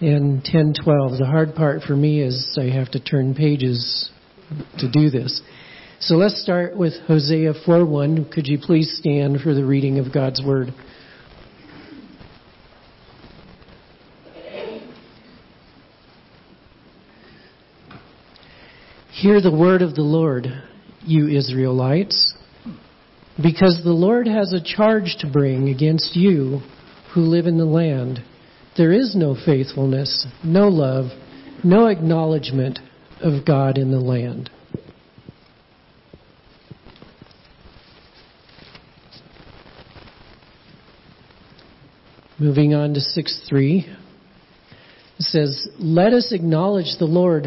and 1012. The hard part for me is I have to turn pages to do this. So let's start with Hosea 4:1. Could you please stand for the reading of God's word? Hear the word of the Lord, you Israelites, because the Lord has a charge to bring against you who live in the land. There is no faithfulness, no love, no acknowledgement of God in the land. Moving on to 6 3. It says, Let us acknowledge the Lord.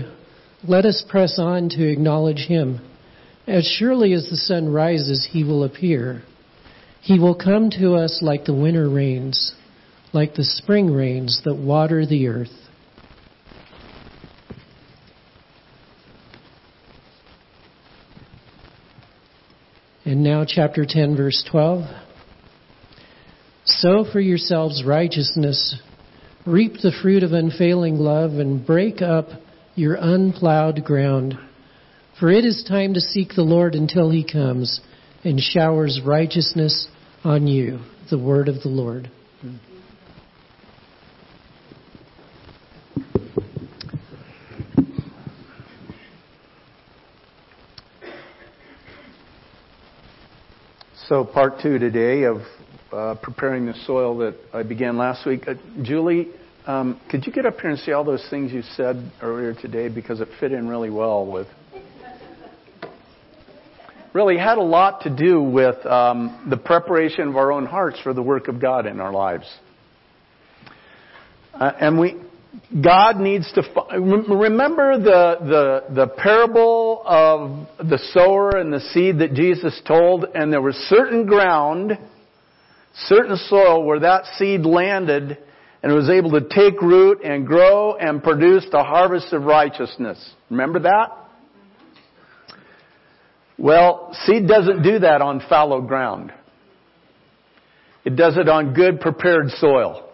Let us press on to acknowledge him. As surely as the sun rises, he will appear. He will come to us like the winter rains, like the spring rains that water the earth. And now, chapter 10, verse 12. Sow for yourselves righteousness, reap the fruit of unfailing love, and break up your unplowed ground. For it is time to seek the Lord until he comes and showers righteousness on you. The word of the Lord. Hmm. So, part two today of uh, preparing the soil that I began last week. Uh, Julie, um, could you get up here and see all those things you said earlier today because it fit in really well with. Really had a lot to do with um, the preparation of our own hearts for the work of God in our lives. Uh, and we, God needs to remember the, the the parable of the sower and the seed that Jesus told, and there was certain ground certain soil where that seed landed and was able to take root and grow and produce the harvest of righteousness. Remember that? Well, seed doesn't do that on fallow ground. It does it on good prepared soil.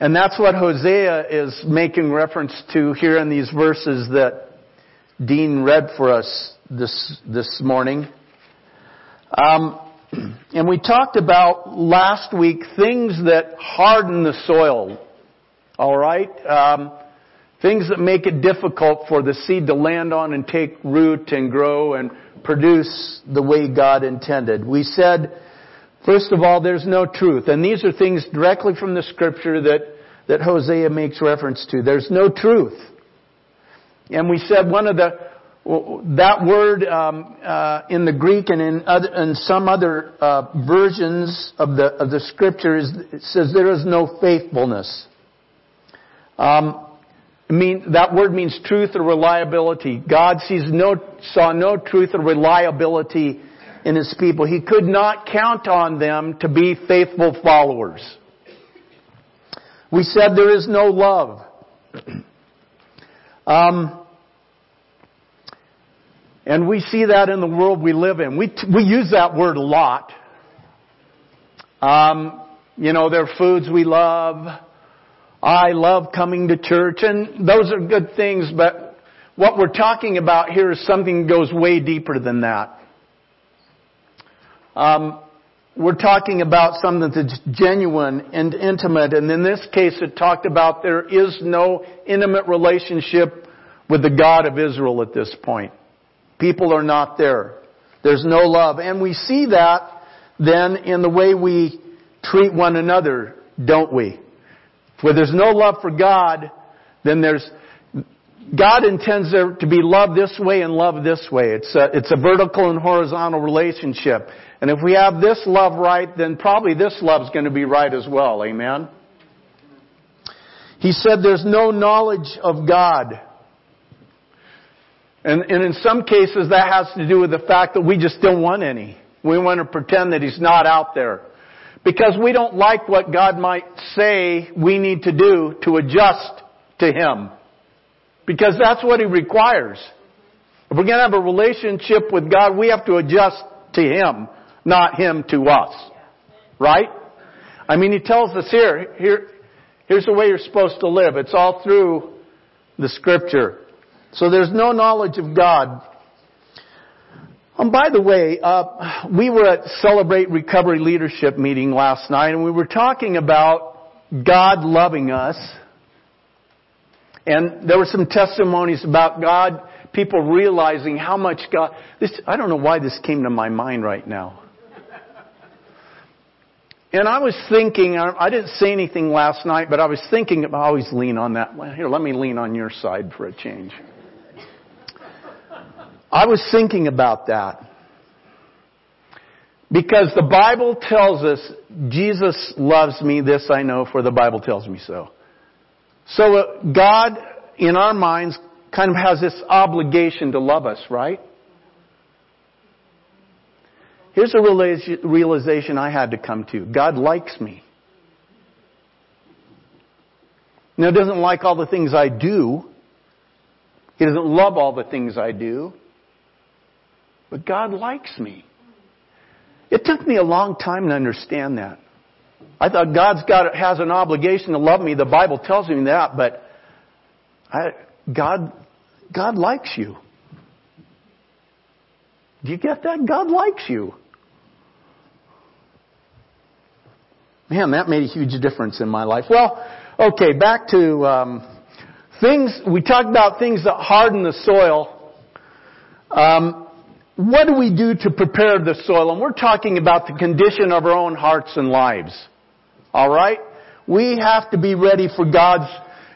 And that's what Hosea is making reference to here in these verses that Dean read for us this, this morning. Um, and we talked about last week things that harden the soil. All right? Um, things that make it difficult for the seed to land on and take root and grow and produce the way God intended. We said, first of all, there's no truth. And these are things directly from the scripture that, that Hosea makes reference to. There's no truth. And we said one of the that word um, uh, in the Greek and in, other, in some other uh, versions of the of the scriptures says there is no faithfulness. Um, mean that word means truth or reliability. God sees no saw no truth or reliability in His people. He could not count on them to be faithful followers. We said there is no love. Um, and we see that in the world we live in. We, we use that word a lot. Um, you know, there are foods we love. I love coming to church, and those are good things, but what we're talking about here is something that goes way deeper than that. Um, we're talking about something that's genuine and intimate, and in this case it talked about there is no intimate relationship with the God of Israel at this point. People are not there. There's no love. And we see that then in the way we treat one another, don't we? Where there's no love for God, then there's, God intends there to be love this way and love this way. It's a, it's a vertical and horizontal relationship. And if we have this love right, then probably this love is going to be right as well. Amen? He said there's no knowledge of God. And, and in some cases that has to do with the fact that we just don't want any. We want to pretend that He's not out there. Because we don't like what God might say we need to do to adjust to Him. Because that's what He requires. If we're going to have a relationship with God, we have to adjust to Him, not Him to us. Right? I mean, He tells us here, here, Here's the way you're supposed to live. It's all through the scripture. So there's no knowledge of God. And by the way, uh, we were at Celebrate Recovery Leadership meeting last night and we were talking about God loving us. And there were some testimonies about God, people realizing how much God, this, I don't know why this came to my mind right now. And I was thinking, I didn't say anything last night, but I was thinking, I always lean on that. Here, let me lean on your side for a change. I was thinking about that. Because the Bible tells us, Jesus loves me, this I know, for the Bible tells me so. So uh, God, in our minds, kind of has this obligation to love us, right? Here's a realization I had to come to. God likes me. Now, He doesn't like all the things I do. He doesn't love all the things I do. But God likes me. It took me a long time to understand that. I thought God's got has an obligation to love me. The Bible tells me that, but I, God, God likes you. Do you get that? God likes you. Man, that made a huge difference in my life. Well, okay, back to um, things. We talked about things that harden the soil. Um, what do we do to prepare the soil? And we're talking about the condition of our own hearts and lives. All right? We have to be ready for God's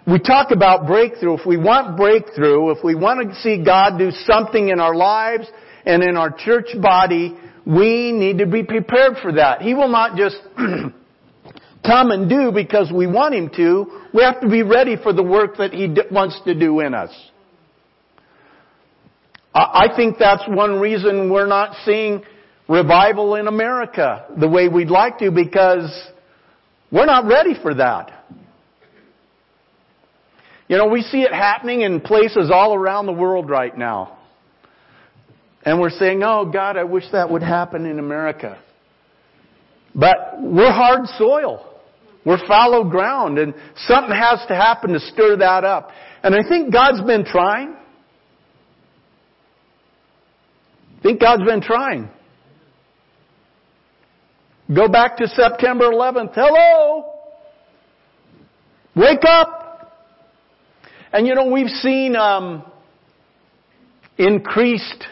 we talk about breakthrough. If we want breakthrough, if we want to see God do something in our lives and in our church body, we need to be prepared for that. He will not just come and do because we want Him to. We have to be ready for the work that He wants to do in us. I think that's one reason we're not seeing revival in America the way we'd like to because we're not ready for that. You know, we see it happening in places all around the world right now. And we're saying, oh God, I wish that would happen in America. But we're hard soil. We're fallow ground and something has to happen to stir that up. And I think God's been trying. I think God's been trying. Go back to September 11th. Hello! Wake up! And you know, we've seen um, increased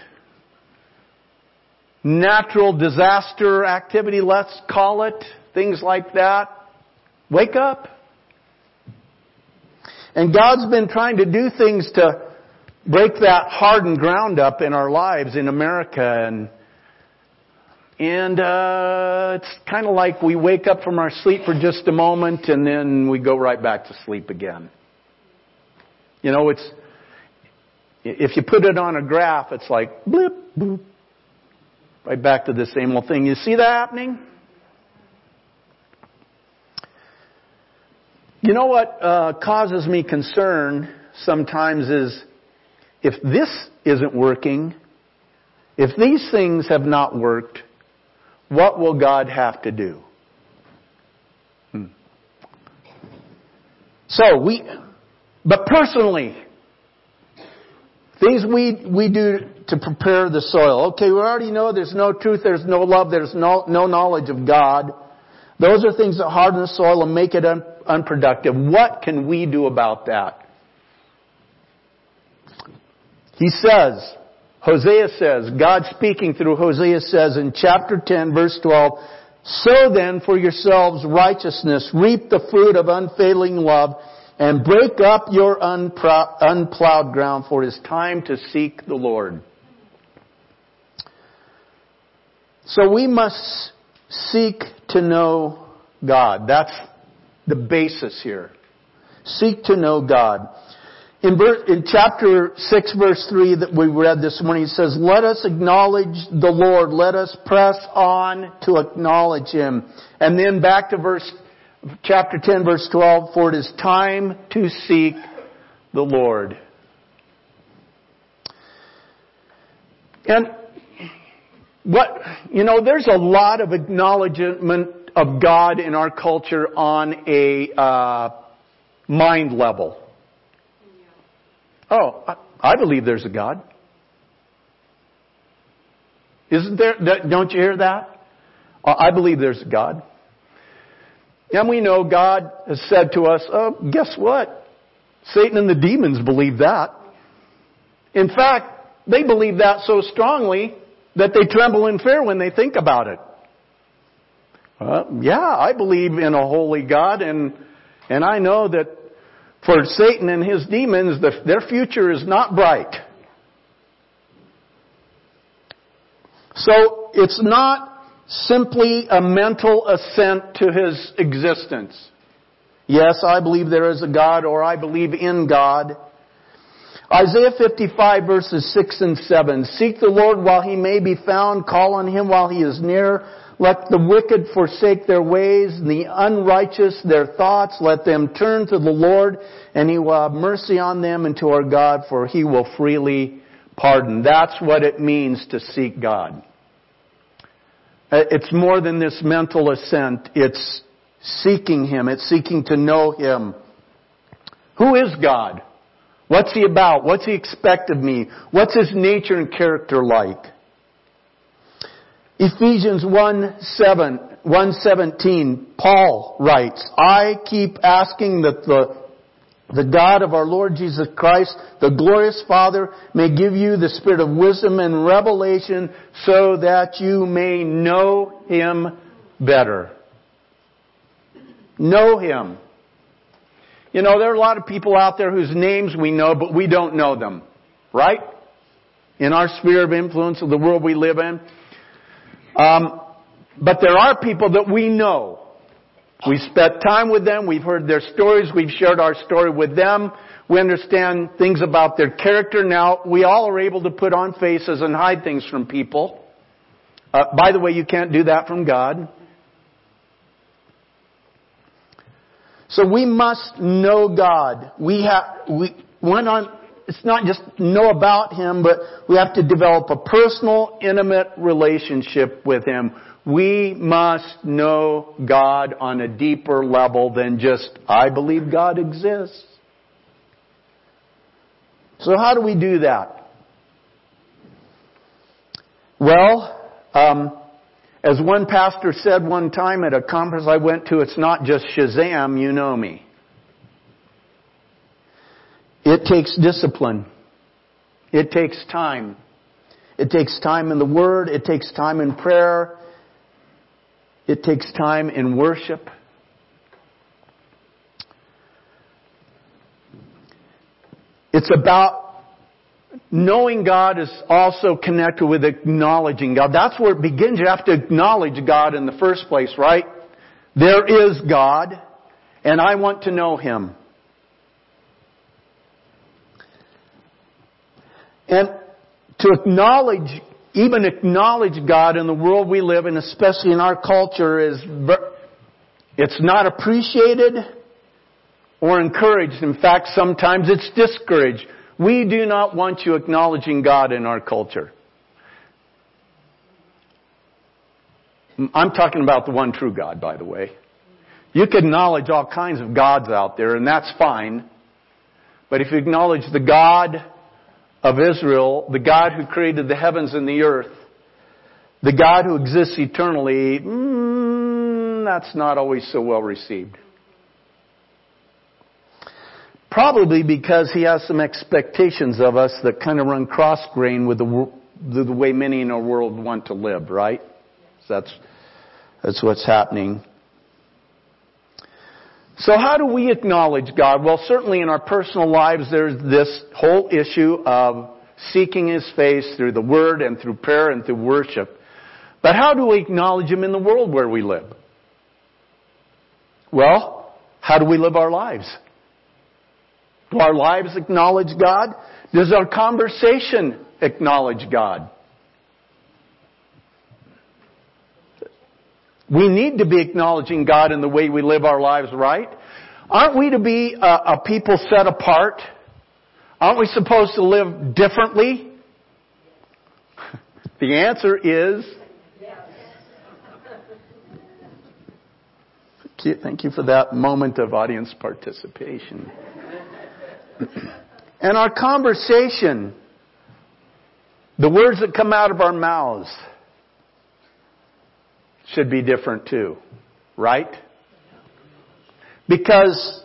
natural disaster activity, let's call it, things like that. Wake up. And God's been trying to do things to break that hardened ground up in our lives in America and and uh, it's kind of like we wake up from our sleep for just a moment and then we go right back to sleep again. You know, it's if you put it on a graph, it's like blip, boop, right back to the same old thing. You see that happening? You know what uh, causes me concern sometimes is if this isn't working, if these things have not worked, what will God have to do? Hmm. So we, but personally, things we, we do to prepare the soil. Okay, we already know there's no truth, there's no love, there's no, no knowledge of God. Those are things that harden the soil and make it un, unproductive. What can we do about that? He says, Hosea says, God speaking through Hosea says in chapter 10 verse 12, Sow then for yourselves righteousness, reap the fruit of unfailing love, and break up your unplowed ground, for it is time to seek the Lord. So we must seek to know God. That's the basis here. Seek to know God. In, in chapter 6 verse 3 that we read this morning, it says, Let us acknowledge the Lord. Let us press on to acknowledge Him. And then back to verse, chapter 10 verse 12, for it is time to seek the Lord. And what, you know, there's a lot of acknowledgement of God in our culture on a uh, mind level. Oh, I, I believe there's a God. Isn't there? Don't you hear that? I believe there's a God. And we know God has said to us, oh, guess what? Satan and the demons believe that. In fact, they believe that so strongly that they tremble in fear when they think about it. Yeah, I believe in a holy God and, and I know that for Satan and his demons, the, their future is not bright. So it's not simply a mental assent to his existence. Yes, I believe there is a God or I believe in God. Isaiah 55 verses 6 and 7. Seek the Lord while he may be found. Call on him while he is near. Let the wicked forsake their ways, and the unrighteous their thoughts. Let them turn to the Lord, and he will have mercy on them and to our God, for he will freely pardon. That's what it means to seek God. Uh, it's more than this mental assent. It's seeking Him. It's seeking to know Him. Who is God? What's He about? What's He expect of me? What's His nature and character like? Ephesians 1 7, 117, Paul writes, I keep asking that the the God of our Lord Jesus Christ, the glorious Father, may give you the spirit of wisdom and revelation so that you may know Him better. Know Him. You know, there are a lot of people out there whose names we know, but we don't know them. Right? In our sphere of influence of the world we live in. Um, but there are people that we know. We spent time with them. We've heard their stories. We've shared our story with them. We understand things about their character. Now, we all are able to put on faces and hide things from people. Uh, by the way, you can't do that from God. So we must know God. We have, we went on, it's not just know about Him, but we have to develop a personal, intimate relationship with Him we must know God on a deeper level than just, I believe God exists. So how do we do that? Well, um, as one pastor said one time at a conference I went to, it's not just Shazam, you know me. It takes discipline. It takes time. It takes time in the Word. It takes time in prayer. It takes time in worship. It's about knowing God is also connected with acknowledging God. That's where it begins. You have to acknowledge God in the first place, right? There is God, and I want to know Him. And to acknowledge even acknowledge God in the world we live in, especially in our culture, is it's not appreciated or encouraged. In fact, sometimes it's discouraged. We do not want you acknowledging God in our culture. I'm talking about the one true God, by the way. You can acknowledge all kinds of gods out there, and that's fine. But if you acknowledge the God of Israel, the God who created the heavens and the earth, the God who exists eternally, mm, that's not always so well received. Probably because he has some expectations of us that kind of run cross grain with the, the way many in our world want to live, right? So that's, that's what's happening. So how do we acknowledge God? Well, certainly in our personal lives, there's this whole issue of seeking His face through the Word and through prayer and through worship. But how do we acknowledge Him in the world where we live? Well, how do we live our lives? Do our lives acknowledge God? Does our conversation acknowledge God? We need to be acknowledging God in the way we live our lives, right? Aren't we to be a, a people set apart? Aren't we supposed to live differently? The answer is. Thank you for that moment of audience participation. and our conversation, the words that come out of our mouths, should be different too. Right? Because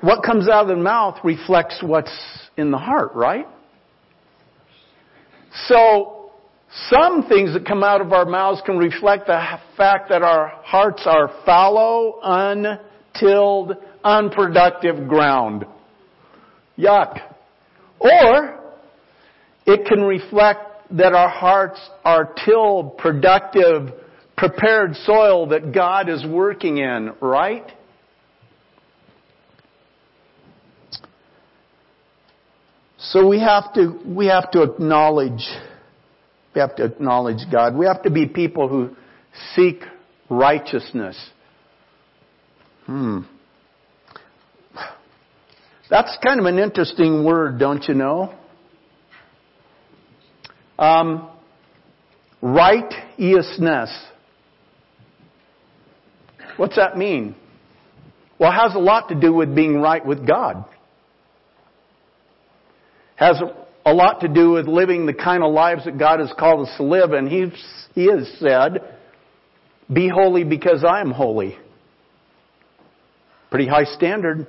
what comes out of the mouth reflects what's in the heart, right? So, some things that come out of our mouths can reflect the fact that our hearts are fallow, untilled, unproductive ground. Yuck. Or, it can reflect that our hearts are tilled, productive, prepared soil that God is working in, right? So we have to, we have to acknowledge, we have to acknowledge God. We have to be people who seek righteousness. Hmm. That's kind of an interesting word, don't you know? Um, righteousness. What's that mean? Well, it has a lot to do with being right with God has a lot to do with living the kind of lives that God has called us to live. And He, he has said, be holy because I am holy. Pretty high standard.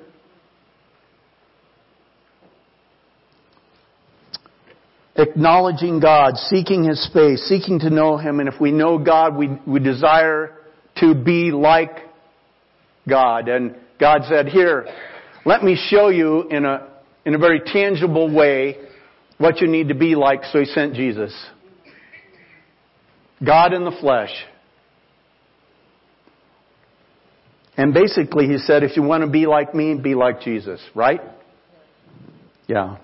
Acknowledging God, seeking His face, seeking to know Him, and if we know God, we, we desire to be like God. And God said, here, let me show you in a in a very tangible way what you need to be like, so he sent Jesus. God in the flesh. And basically, he said, if you want to be like me, be like Jesus, right? Yeah.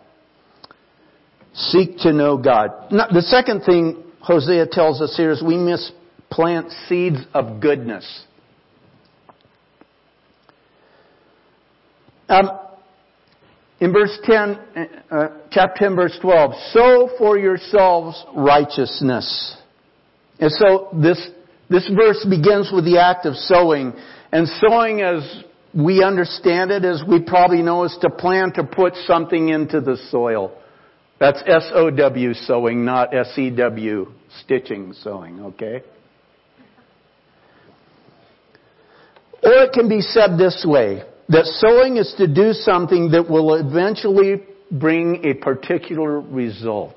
Seek to know God. Now, the second thing Hosea tells us here is we must plant seeds of goodness. Um, in verse 10, uh, chapter 10, verse 12, sow for yourselves righteousness. And so this, this verse begins with the act of sowing. And sowing as we understand it, as we probably know, is to plant or put something into the soil. That's S-O-W sowing, not S-E-W stitching sewing, okay? Or it can be said this way. That sowing is to do something that will eventually bring a particular result.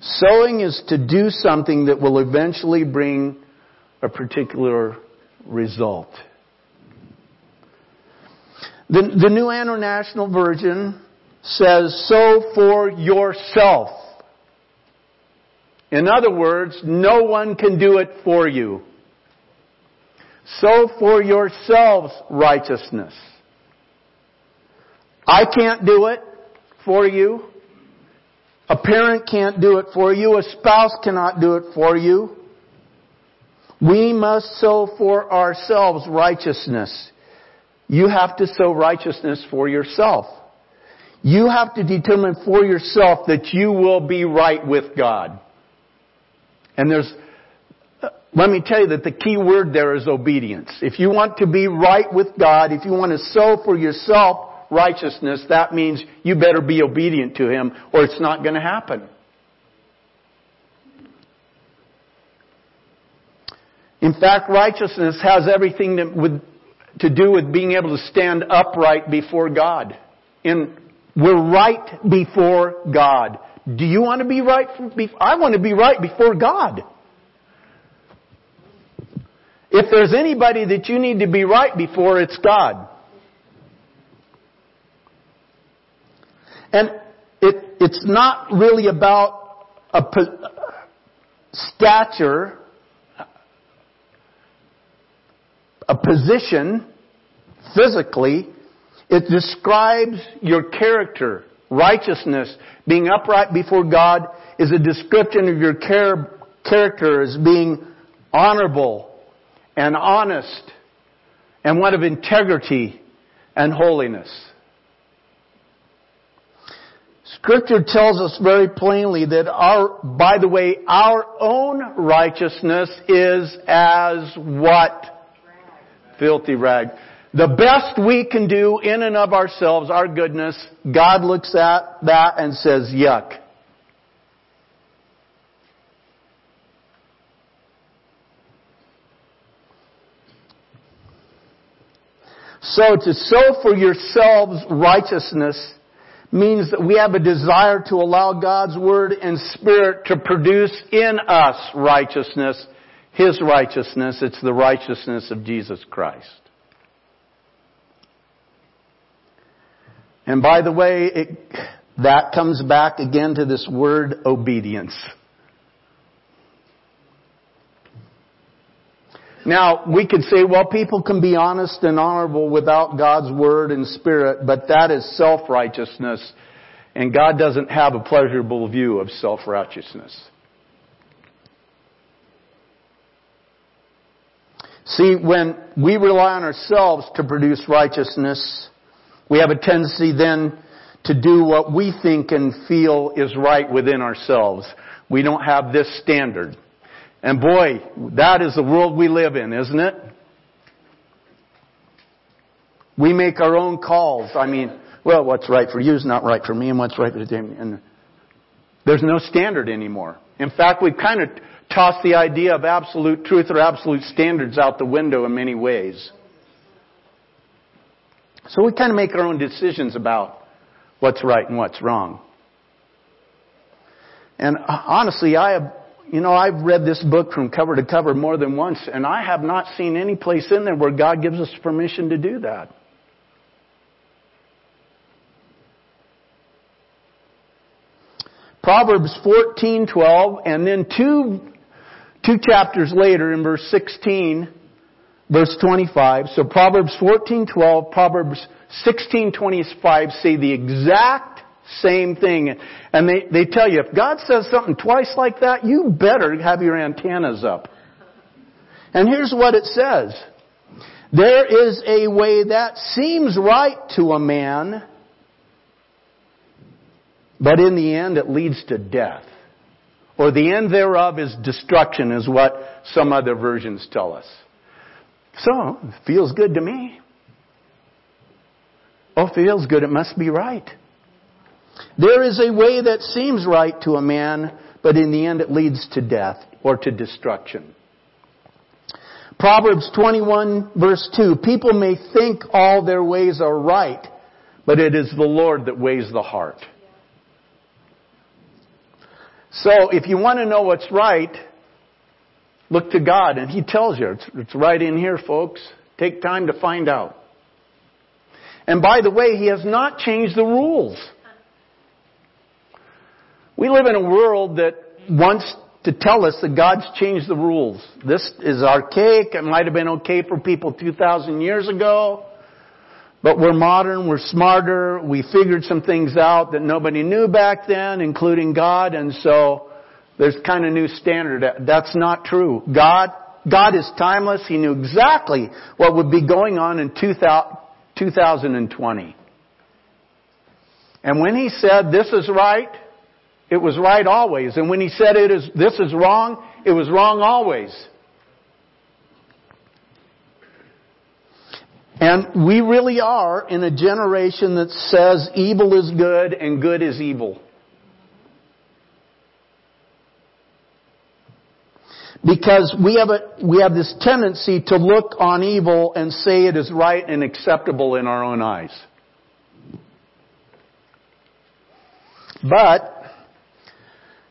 Sowing is to do something that will eventually bring a particular result. The, the New International Version says, sow for yourself. In other words, no one can do it for you. Sow for yourselves righteousness. I can't do it for you. A parent can't do it for you. A spouse cannot do it for you. We must sow for ourselves righteousness. You have to sow righteousness for yourself. You have to determine for yourself that you will be right with God. And there's let me tell you that the key word there is obedience. If you want to be right with God, if you want to sow for yourself righteousness, that means you better be obedient to Him or it's not going to happen. In fact, righteousness has everything that would, to do with being able to stand upright before God. And we're right before God. Do you want to be right? I want to be right before God. If there's anybody that you need to be right before, it's God. And it, it's not really about a stature, a position physically. It describes your character. Righteousness, being upright before God, is a description of your char- character as being honorable, and honest and one of integrity and holiness. Scripture tells us very plainly that our, by the way, our own righteousness is as what? Rag. Filthy rag. The best we can do in and of ourselves, our goodness, God looks at that and says, yuck. So to sow for yourselves righteousness means that we have a desire to allow God's Word and Spirit to produce in us righteousness, His righteousness. It's the righteousness of Jesus Christ. And by the way, it, that comes back again to this word obedience. Now, we could say, well, people can be honest and honorable without God's Word and Spirit, but that is self-righteousness, and God doesn't have a pleasurable view of self-righteousness. See, when we rely on ourselves to produce righteousness, we have a tendency then to do what we think and feel is right within ourselves. We don't have this standard. And boy, that is the world we live in, isn't it? We make our own calls. I mean, well, what's right for you is not right for me, and what's right for them. And there's no standard anymore. In fact, we've kind of tossed the idea of absolute truth or absolute standards out the window in many ways. So we kind of make our own decisions about what's right and what's wrong. And uh, honestly, I have you know, I've read this book from cover to cover more than once, and I have not seen any place in there where God gives us permission to do that. Proverbs 14:12 and then two two chapters later in verse 16 verse 25 so Proverbs 14:12 Proverbs 16:25 say the exact same thing. And they, they tell you, if God says something twice like that, you better have your antennas up. And here's what it says. There is a way that seems right to a man, but in the end it leads to death. Or the end thereof is destruction is what some other versions tell us. So, feels good to me. Oh, feels good, it must be right. There is a way that seems right to a man, but in the end it leads to death or to destruction. Proverbs 21 verse 2, people may think all their ways are right, but it is the Lord that weighs the heart. So if you want to know what's right, look to God and He tells you. It's, it's right in here, folks. Take time to find out. And by the way, He has not changed the rules. We live in a world that wants to tell us that God's changed the rules. This is archaic. It might have been okay for people 2,000 years ago. But we're modern, we're smarter, we figured some things out that nobody knew back then, including God, and so there's kind of new standard. That's not true. God, God is timeless. He knew exactly what would be going on in 2020. And when He said, this is right, it was right always. And when he said it is, this is wrong, it was wrong always. And we really are in a generation that says evil is good and good is evil. Because we have a, we have this tendency to look on evil and say it is right and acceptable in our own eyes. But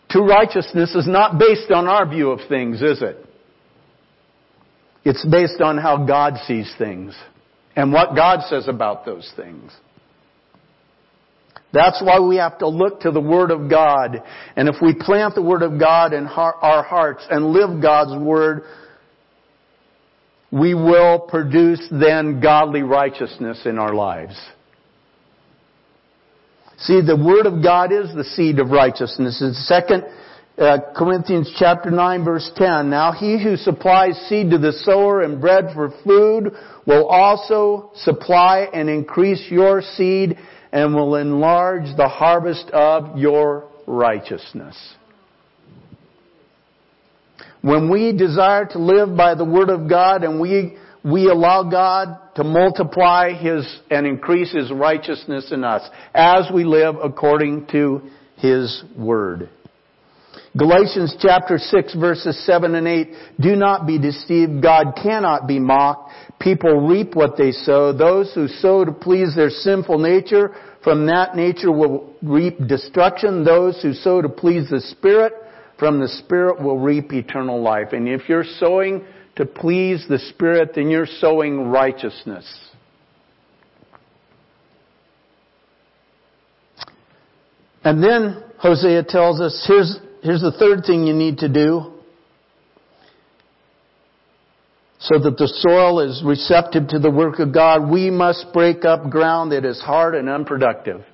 True righteousness is not based on our view of things, is it? It's based on how God sees things and what God says about those things. That's why we have to look to the Word of God. And if we plant the Word of God in our hearts and live God's Word, we will produce then godly righteousness in our lives. See, the Word of God is the seed of righteousness. In second uh, Corinthians chapter 9 verse 10, Now he who supplies seed to the sower and bread for food will also supply and increase your seed and will enlarge the harvest of your righteousness. When we desire to live by the Word of God and we, we allow God to multiply His and increase His righteousness in us as we live according to His Word. Galatians chapter 6 verses 7 and 8, do not be deceived, God cannot be mocked. People reap what they sow. Those who sow to please their sinful nature, from that nature will reap destruction. Those who sow to please the Spirit, from the Spirit will reap eternal life. And if you're sowing to please the Spirit, then you're sowing righteousness. And then Hosea tells us, here's, here's the third thing you need to do. So that the soil is receptive to the work of God, we must break up ground that is hard and unproductive.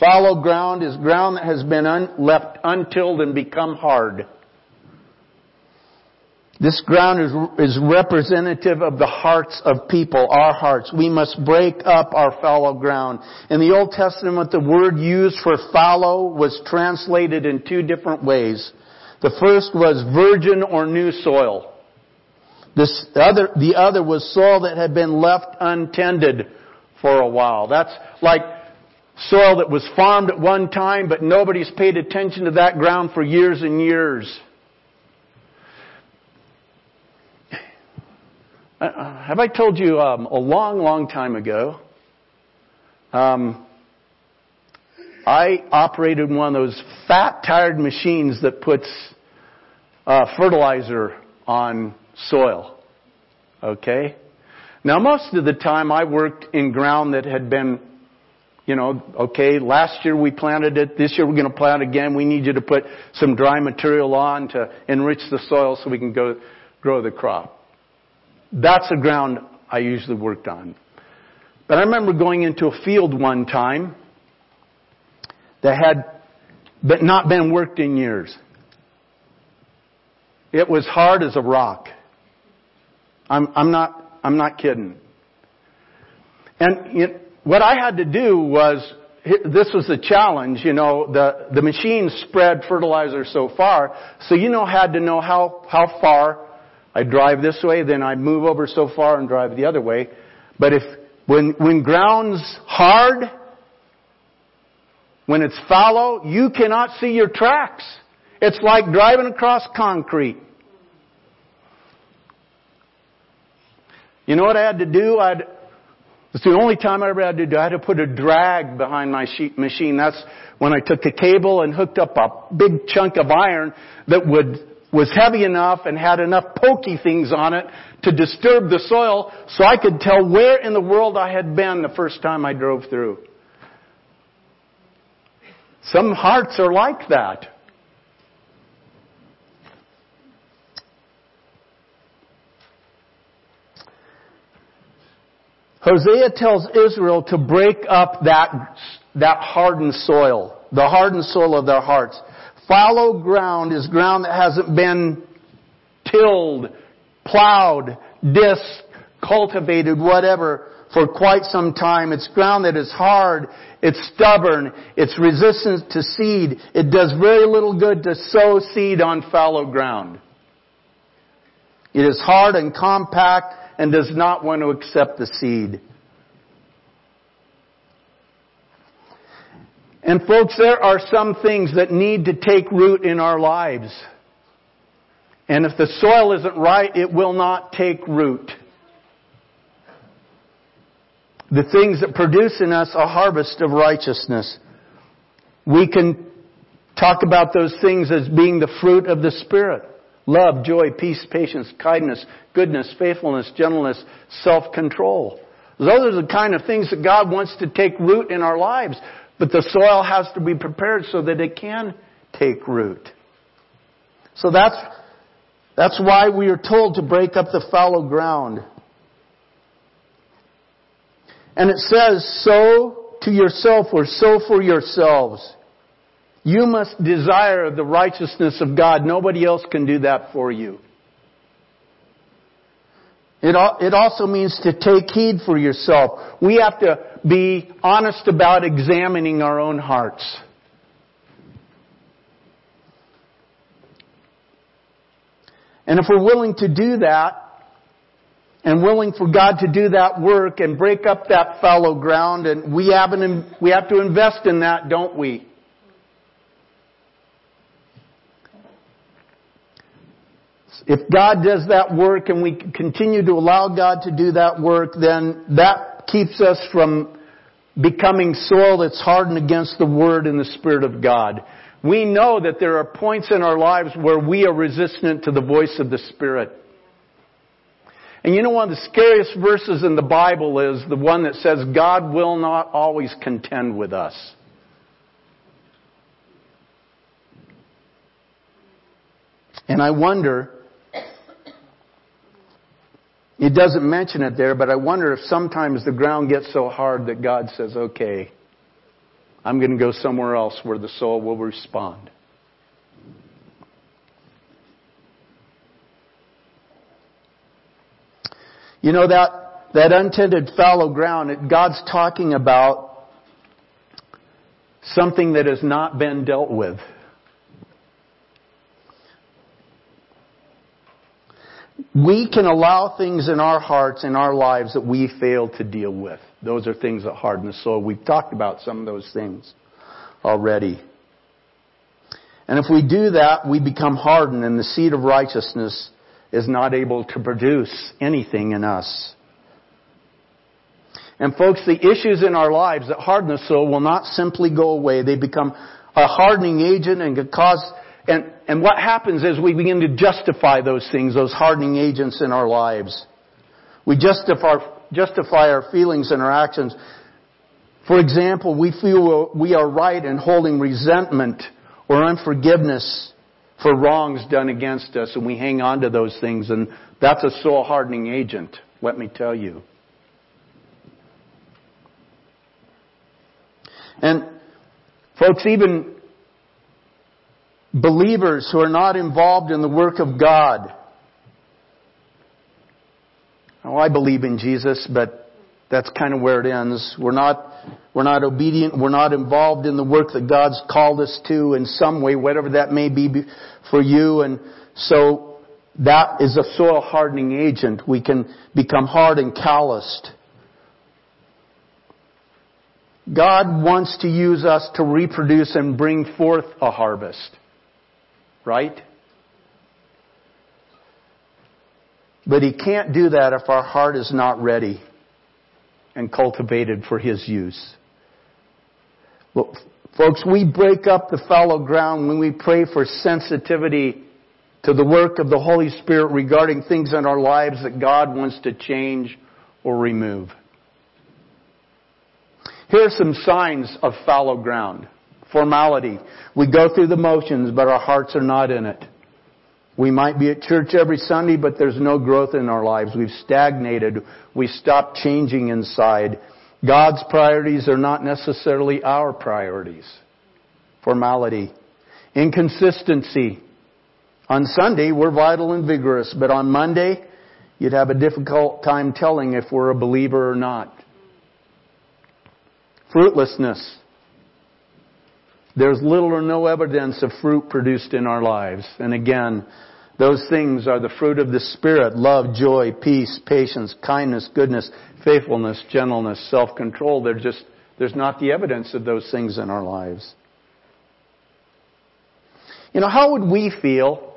Fallow ground is ground that has been un- left untilled and become hard. This ground is, is representative of the hearts of people, our hearts. We must break up our fallow ground. In the Old Testament, the word used for fallow was translated in two different ways. The first was virgin or new soil. This other, the other was soil that had been left untended for a while. That's like soil that was farmed at one time, but nobody's paid attention to that ground for years and years. Uh, uh, have I told you um, a long, long time ago? Um, I operated one of those fat, tired machines that puts uh, fertilizer on soil. Okay? Now, most of the time I worked in ground that had been, you know, okay, last year we planted it, this year we're going to plant again. We need you to put some dry material on to enrich the soil so we can go grow the crop. That's the ground I usually worked on. But I remember going into a field one time that had but not been worked in years. It was hard as a rock. I'm, I'm not, I'm not kidding. And you know, what I had to do was, this was the challenge, you know, the, the machine spread fertilizer so far, so you know, had to know how, how far I drive this way, then I move over so far and drive the other way. But if, when, when ground's hard, when it's fallow, you cannot see your tracks. It's like driving across concrete. You know what I had to do? I'd, it's the only time I ever had to do. I had to put a drag behind my machine. That's when I took a cable and hooked up a big chunk of iron that would was heavy enough and had enough pokey things on it to disturb the soil so I could tell where in the world I had been the first time I drove through. Some hearts are like that. Hosea tells Israel to break up that, that hardened soil, the hardened soil of their hearts. Fallow ground is ground that hasn't been tilled, plowed, disc, cultivated, whatever, for quite some time. It's ground that is hard, it's stubborn, it's resistant to seed. It does very little good to sow seed on fallow ground. It is hard and compact and does not want to accept the seed. And folks, there are some things that need to take root in our lives. And if the soil isn't right, it will not take root. The things that produce in us a harvest of righteousness. We can talk about those things as being the fruit of the Spirit. Love, joy, peace, patience, kindness, goodness, faithfulness, gentleness, self-control. Those are the kind of things that God wants to take root in our lives. But the soil has to be prepared so that it can take root. So that's, that's why we are told to break up the fallow ground. And it says, sow to yourself or sow for yourselves. You must desire the righteousness of God. Nobody else can do that for you. It, it also means to take heed for yourself. We have to be honest about examining our own hearts. And if we're willing to do that, and willing for God to do that work and break up that fallow ground, and we have, an, we have to invest in that, don't we? If God does that work and we continue to allow God to do that work, then that keeps us from becoming soil that's hardened against the Word and the Spirit of God. We know that there are points in our lives where we are resistant to the voice of the Spirit. And you know one of the scariest verses in the Bible is the one that says God will not always contend with us. And I wonder it doesn't mention it there, but I wonder if sometimes the ground gets so hard that God says, okay, I'm going to go somewhere else where the soul will respond. You know that, that untended fallow ground, God's talking about something that has not been dealt with. We can allow things in our hearts, in our lives that we fail to deal with. Those are things that harden the soul. We've talked about some of those things already. And if we do that, we become hardened and the seed of righteousness is not able to produce anything in us. And folks, the issues in our lives that harden the soul will not simply go away. They become a hardening agent and can cause and, and what happens is we begin to justify those things, those hardening agents in our lives. We justify, justify our feelings and our actions. For example, we feel we are right in holding resentment or unforgiveness for wrongs done against us and we hang on to those things and that's a soul hardening agent, let me tell you. And folks, even believers who are not involved in the work of God. Oh, I believe in Jesus, but that's kind of where it ends. We're not, we're not obedient. We're not involved in the work that God's called us to in some way, whatever that may be for you. And so that is a soil hardening agent. We can become hard and calloused. God wants to use us to reproduce and bring forth a harvest right? But he can't do that if our heart is not ready and cultivated for his use. Well, folks, we break up the fallow ground when we pray for sensitivity to the work of the Holy Spirit regarding things in our lives that God wants to change or remove. Here are some signs of fallow ground formality. We go through the motions, but our hearts are not in it. We might be at church every Sunday, but there's no growth in our lives. We've stagnated. We stopped changing inside. God's priorities are not necessarily our priorities. Formality. Inconsistency. On Sunday, we're vital and vigorous, but on Monday, you'd have a difficult time telling if we're a believer or not. Fruitlessness. There's little or no evidence of fruit produced in our lives. And again, those things are the fruit of the Spirit love, joy, peace, patience, kindness, goodness, faithfulness, gentleness, self control. Just, there's not the evidence of those things in our lives. You know, how would we feel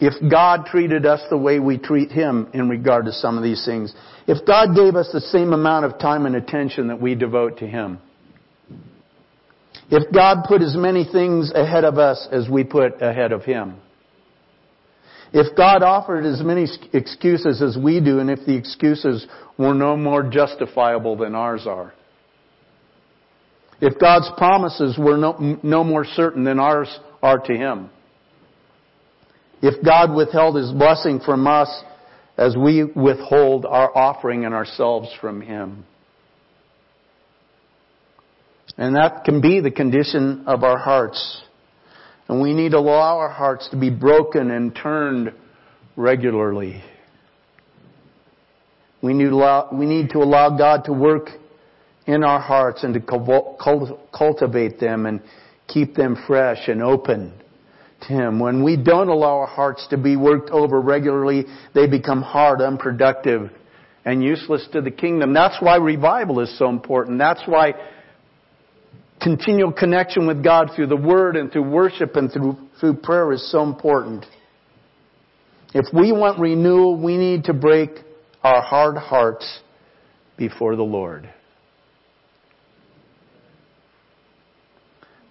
if God treated us the way we treat Him in regard to some of these things? If God gave us the same amount of time and attention that we devote to Him? If God put as many things ahead of us as we put ahead of Him. If God offered as many excuses as we do, and if the excuses were no more justifiable than ours are. If God's promises were no, no more certain than ours are to Him. If God withheld His blessing from us as we withhold our offering and ourselves from Him. And that can be the condition of our hearts. And we need to allow our hearts to be broken and turned regularly. We need, allow, we need to allow God to work in our hearts and to cultivate them and keep them fresh and open to Him. When we don't allow our hearts to be worked over regularly, they become hard, unproductive, and useless to the kingdom. That's why revival is so important. That's why continual connection with God through the Word and through worship and through, through prayer is so important. If we want renewal, we need to break our hard hearts before the Lord.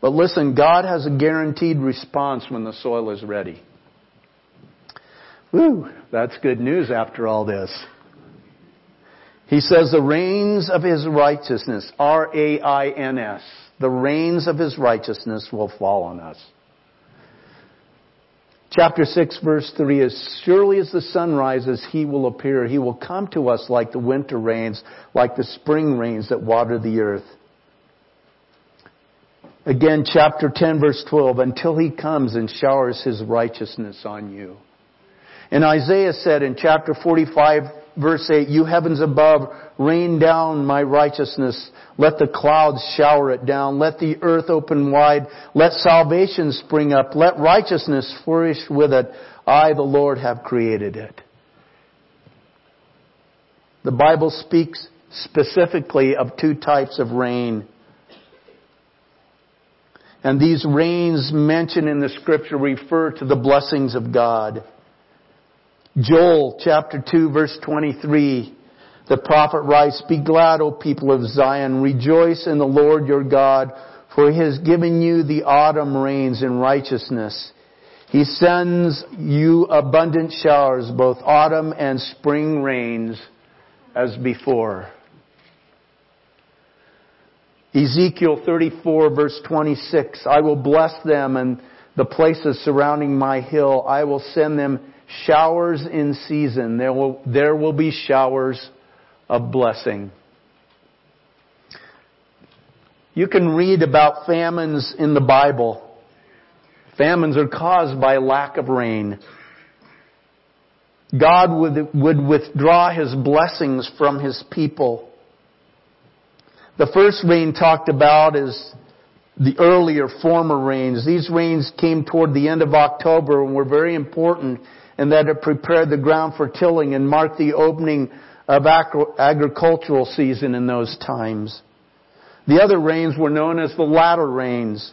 But listen, God has a guaranteed response when the soil is ready. Woo, that's good news after all this. He says the rains of his righteousness, R-A-I-N-S, the rains of his righteousness will fall on us. Chapter 6 verse 3 As surely as the sun rises, he will appear. He will come to us like the winter rains, like the spring rains that water the earth. Again, chapter 10 verse 12, until he comes and showers his righteousness on you. And Isaiah said in chapter 45 verse 8, you heavens above, rain down my righteousness. Let the clouds shower it down. Let the earth open wide. Let salvation spring up. Let righteousness flourish with it. I, the Lord, have created it. The Bible speaks specifically of two types of rain. And these rains mentioned in the scripture refer to the blessings of God. Joel chapter 2 verse 23, the prophet writes, Be glad, O people of Zion, rejoice in the Lord your God, for he has given you the autumn rains in righteousness. He sends you abundant showers, both autumn and spring rains, as before. Ezekiel 34 verse 26, I will bless them and the places surrounding my hill. I will send them showers in season. There will, there will be showers of blessing. You can read about famines in the Bible. Famines are caused by lack of rain. God would, would withdraw His blessings from His people. The first rain talked about is the earlier former rains. These rains came toward the end of October and were very important and that it prepared the ground for tilling and marked the opening of agricultural season in those times. The other rains were known as the latter rains.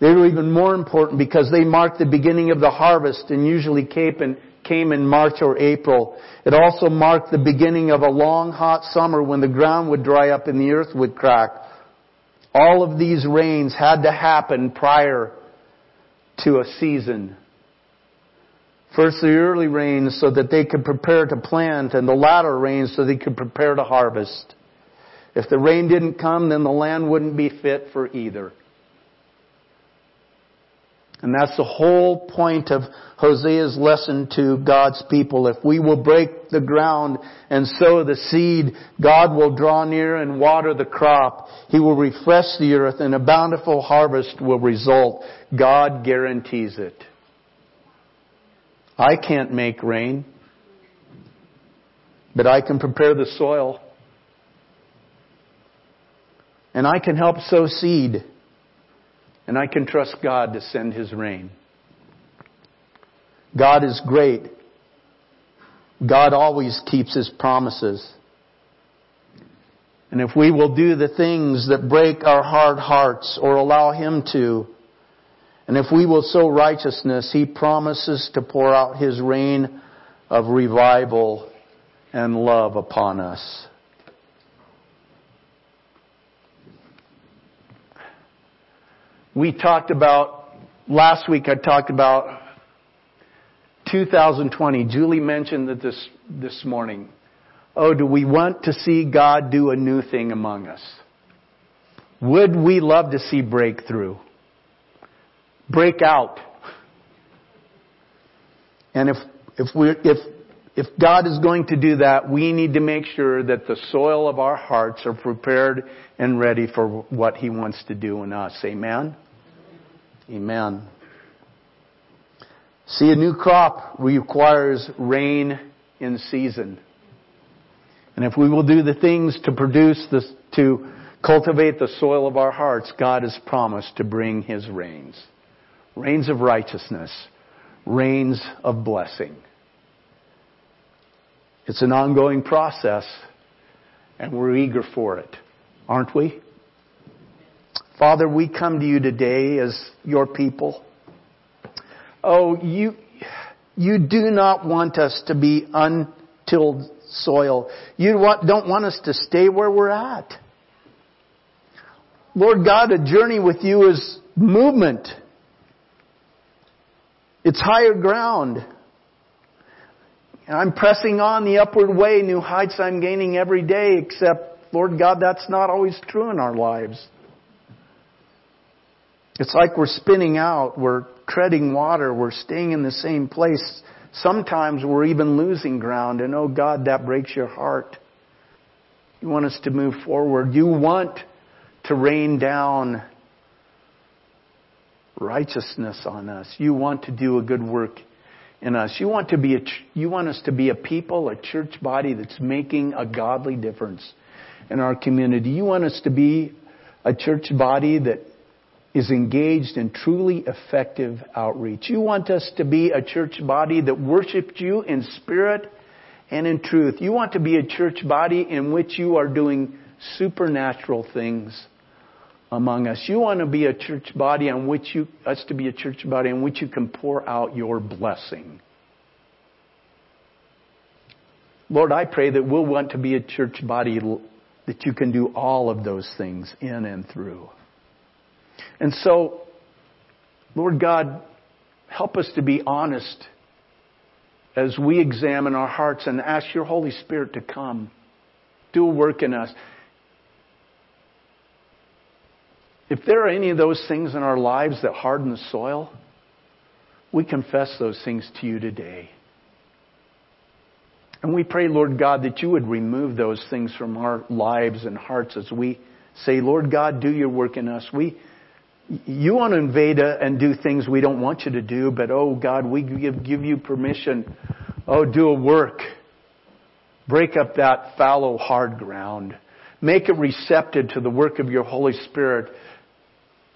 They were even more important because they marked the beginning of the harvest and usually came in March or April. It also marked the beginning of a long hot summer when the ground would dry up and the earth would crack. All of these rains had to happen prior to a season First the early rains so that they could prepare to plant and the latter rains so they could prepare to harvest. If the rain didn't come, then the land wouldn't be fit for either. And that's the whole point of Hosea's lesson to God's people. If we will break the ground and sow the seed, God will draw near and water the crop. He will refresh the earth and a bountiful harvest will result. God guarantees it. I can't make rain, but I can prepare the soil. And I can help sow seed. And I can trust God to send His rain. God is great. God always keeps His promises. And if we will do the things that break our hard hearts or allow Him to, and if we will sow righteousness, He promises to pour out His rain of revival and love upon us. We talked about, last week I talked about 2020. Julie mentioned that this, this morning. Oh, do we want to see God do a new thing among us? Would we love to see breakthrough? Break out. And if, if we if, if God is going to do that, we need to make sure that the soil of our hearts are prepared and ready for what He wants to do in us. Amen? Amen. See, a new crop requires rain in season. And if we will do the things to produce this, to cultivate the soil of our hearts, God has promised to bring His rains. Rains of righteousness. rains of blessing. It's an ongoing process, and we're eager for it, aren't we? Father, we come to you today as your people. Oh, you, you do not want us to be untilled soil. You don't want us to stay where we're at. Lord God, a journey with you is movement. It's higher ground. I'm pressing on the upward way, new heights I'm gaining every day, except, Lord God, that's not always true in our lives. It's like we're spinning out, we're treading water, we're staying in the same place. Sometimes we're even losing ground, and oh God, that breaks your heart. You want us to move forward. You want to rain down righteousness on us. You want to do a good work in us. You want to be a, you want us to be a people, a church body that's making a godly difference in our community. You want us to be a church body that is engaged in truly effective outreach. You want us to be a church body that worships you in spirit and in truth. You want to be a church body in which you are doing supernatural things among us. You want to be a church body on which you, us to be a church body in which you can pour out your blessing. Lord, I pray that we'll want to be a church body that you can do all of those things in and through. And so, Lord God, help us to be honest as we examine our hearts and ask your Holy Spirit to come, do a work in us. If there are any of those things in our lives that harden the soil, we confess those things to you today. And we pray, Lord God, that you would remove those things from our lives and hearts as we say, Lord God, do your work in us. We, you want to invade uh, and do things we don't want you to do, but oh God, we give, give you permission. Oh, do a work. Break up that fallow, hard ground. Make it receptive to the work of your Holy Spirit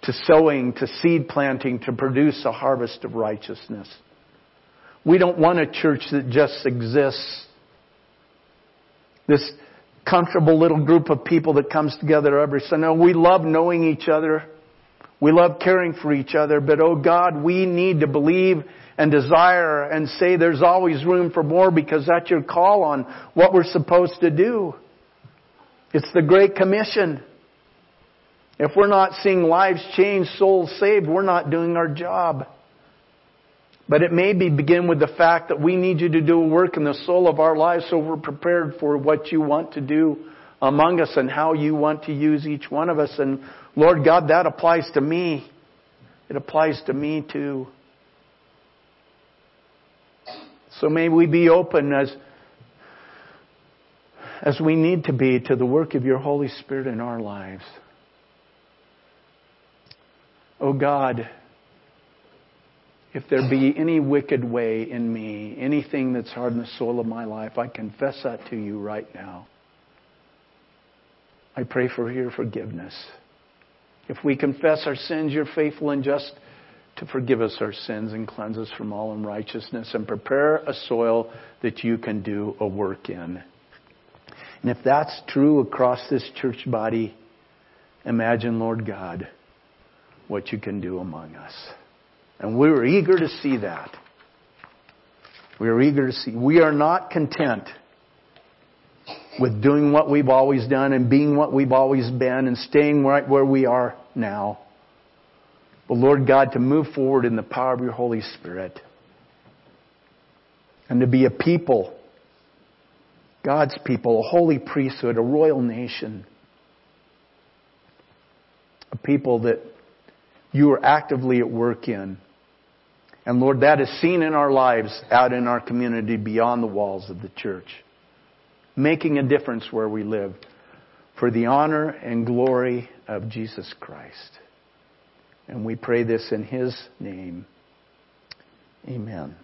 to sowing, to seed planting, to produce a harvest of righteousness. We don't want a church that just exists. This comfortable little group of people that comes together every Sunday. We love knowing each other. We love caring for each other, but oh God, we need to believe and desire and say there's always room for more because that's your call on what we're supposed to do. It's the Great Commission. If we're not seeing lives changed, souls saved, we're not doing our job. But it may be begin with the fact that we need you to do a work in the soul of our lives so we're prepared for what you want to do among us and how you want to use each one of us. And Lord God, that applies to me. It applies to me too. So may we be open as, as we need to be to the work of your Holy Spirit in our lives. Oh God, if there be any wicked way in me, anything that's hard in the soul of my life, I confess that to you right now. I pray for your forgiveness. If we confess our sins, you're faithful and just to forgive us our sins and cleanse us from all unrighteousness and prepare a soil that you can do a work in. And if that's true across this church body, imagine, Lord God, what you can do among us. And we're eager to see that. We are eager to see. We are not content with doing what we've always done and being what we've always been and staying right where we are now. But Lord God, to move forward in the power of your Holy Spirit and to be a people, God's people, a holy priesthood, a royal nation, a people that you are actively at work in. And Lord, that is seen in our lives out in our community beyond the walls of the church. Making a difference where we live for the honor and glory of Jesus Christ. And we pray this in His name. Amen.